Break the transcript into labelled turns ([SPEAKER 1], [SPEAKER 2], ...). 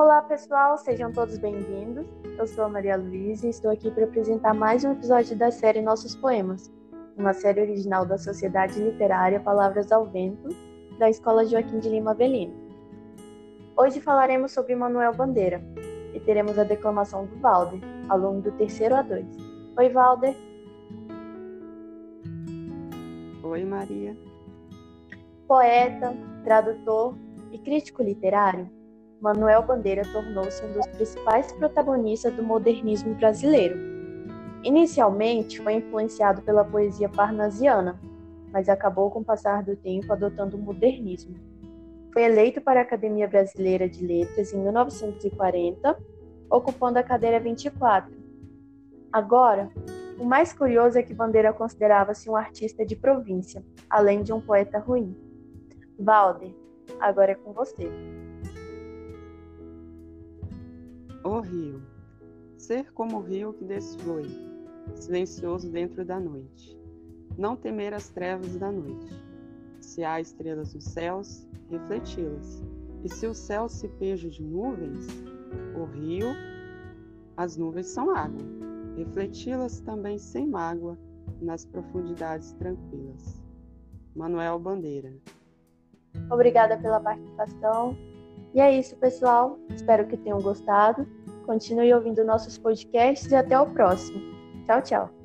[SPEAKER 1] Olá, pessoal, sejam todos bem-vindos. Eu sou a Maria Luísa e estou aqui para apresentar mais um episódio da série Nossos Poemas, uma série original da Sociedade Literária Palavras ao Vento, da Escola Joaquim de Lima Avelino. Hoje falaremos sobre Manuel Bandeira e teremos a declamação do Valder, aluno do terceiro A2. Oi, Valder.
[SPEAKER 2] Oi, Maria.
[SPEAKER 1] Poeta, tradutor e crítico literário, Manuel Bandeira tornou-se um dos principais protagonistas do modernismo brasileiro. Inicialmente foi influenciado pela poesia parnasiana, mas acabou com o passar do tempo adotando o modernismo. Foi eleito para a Academia Brasileira de Letras em 1940, ocupando a cadeira 24. Agora, o mais curioso é que Bandeira considerava-se um artista de província, além de um poeta ruim. Valder, agora é com você.
[SPEAKER 2] O rio. Ser como o rio que desflui, silencioso dentro da noite. Não temer as trevas da noite. Se há estrelas nos céus, refleti-las. E se o céu se peja de nuvens, o rio, as nuvens são água. Refleti-las também sem mágoa nas profundidades tranquilas. Manuel Bandeira.
[SPEAKER 1] Obrigada pela participação. E é isso, pessoal. Espero que tenham gostado. Continue ouvindo nossos podcasts e até o próximo. Tchau, tchau.